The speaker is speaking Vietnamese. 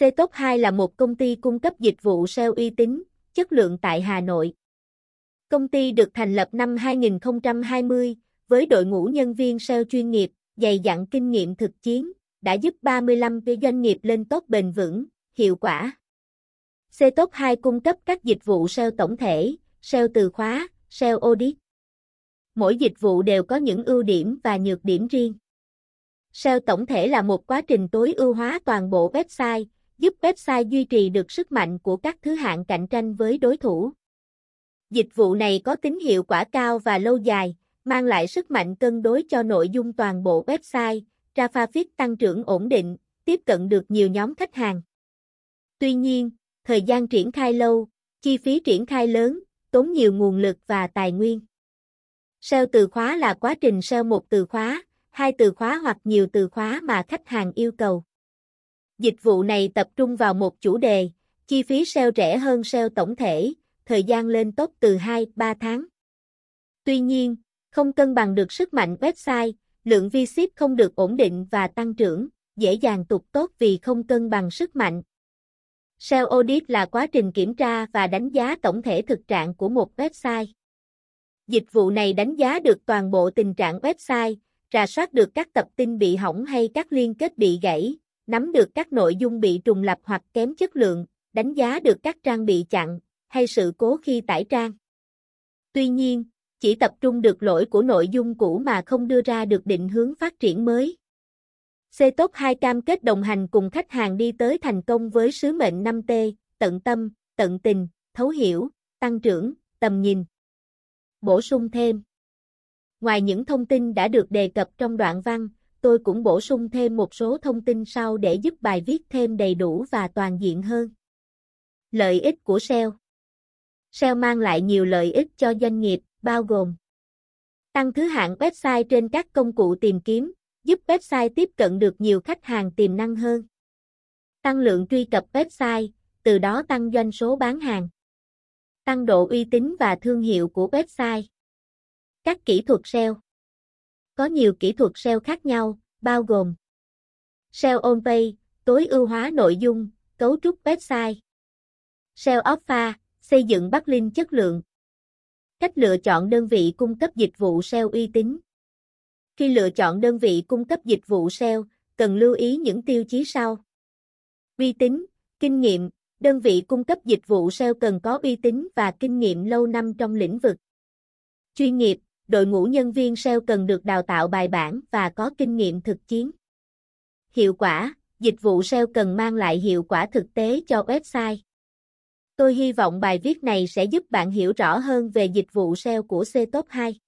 C-Top 2 là một công ty cung cấp dịch vụ SEO uy tín, chất lượng tại Hà Nội. Công ty được thành lập năm 2020 với đội ngũ nhân viên SEO chuyên nghiệp, dày dặn kinh nghiệm thực chiến, đã giúp 35 doanh nghiệp lên tốt bền vững, hiệu quả. C-Top 2 cung cấp các dịch vụ SEO tổng thể, SEO từ khóa, SEO audit. Mỗi dịch vụ đều có những ưu điểm và nhược điểm riêng. SEO tổng thể là một quá trình tối ưu hóa toàn bộ website, giúp website duy trì được sức mạnh của các thứ hạng cạnh tranh với đối thủ. Dịch vụ này có tính hiệu quả cao và lâu dài, mang lại sức mạnh cân đối cho nội dung toàn bộ website, traffic tăng trưởng ổn định, tiếp cận được nhiều nhóm khách hàng. Tuy nhiên, thời gian triển khai lâu, chi phí triển khai lớn, tốn nhiều nguồn lực và tài nguyên. SEO từ khóa là quá trình SEO một từ khóa, hai từ khóa hoặc nhiều từ khóa mà khách hàng yêu cầu. Dịch vụ này tập trung vào một chủ đề, chi phí SEO rẻ hơn SEO tổng thể, thời gian lên tốt từ 2-3 tháng. Tuy nhiên, không cân bằng được sức mạnh website, lượng visit không được ổn định và tăng trưởng, dễ dàng tụt tốt vì không cân bằng sức mạnh. SEO audit là quá trình kiểm tra và đánh giá tổng thể thực trạng của một website. Dịch vụ này đánh giá được toàn bộ tình trạng website, rà soát được các tập tin bị hỏng hay các liên kết bị gãy, nắm được các nội dung bị trùng lập hoặc kém chất lượng, đánh giá được các trang bị chặn hay sự cố khi tải trang. Tuy nhiên, chỉ tập trung được lỗi của nội dung cũ mà không đưa ra được định hướng phát triển mới. C-Top 2 cam kết đồng hành cùng khách hàng đi tới thành công với sứ mệnh 5T, tận tâm, tận tình, thấu hiểu, tăng trưởng, tầm nhìn. Bổ sung thêm Ngoài những thông tin đã được đề cập trong đoạn văn, tôi cũng bổ sung thêm một số thông tin sau để giúp bài viết thêm đầy đủ và toàn diện hơn. Lợi ích của SEO SEO mang lại nhiều lợi ích cho doanh nghiệp, bao gồm Tăng thứ hạng website trên các công cụ tìm kiếm, giúp website tiếp cận được nhiều khách hàng tiềm năng hơn. Tăng lượng truy cập website, từ đó tăng doanh số bán hàng. Tăng độ uy tín và thương hiệu của website. Các kỹ thuật SEO có nhiều kỹ thuật SEO khác nhau, bao gồm SEO on page, tối ưu hóa nội dung, cấu trúc website. SEO alpha, xây dựng backlink chất lượng. Cách lựa chọn đơn vị cung cấp dịch vụ SEO uy tín. Khi lựa chọn đơn vị cung cấp dịch vụ SEO, cần lưu ý những tiêu chí sau. Uy tín, kinh nghiệm, đơn vị cung cấp dịch vụ SEO cần có uy tín và kinh nghiệm lâu năm trong lĩnh vực. Chuyên nghiệp, đội ngũ nhân viên SEO cần được đào tạo bài bản và có kinh nghiệm thực chiến. Hiệu quả, dịch vụ SEO cần mang lại hiệu quả thực tế cho website. Tôi hy vọng bài viết này sẽ giúp bạn hiểu rõ hơn về dịch vụ SEO của C-Top 2.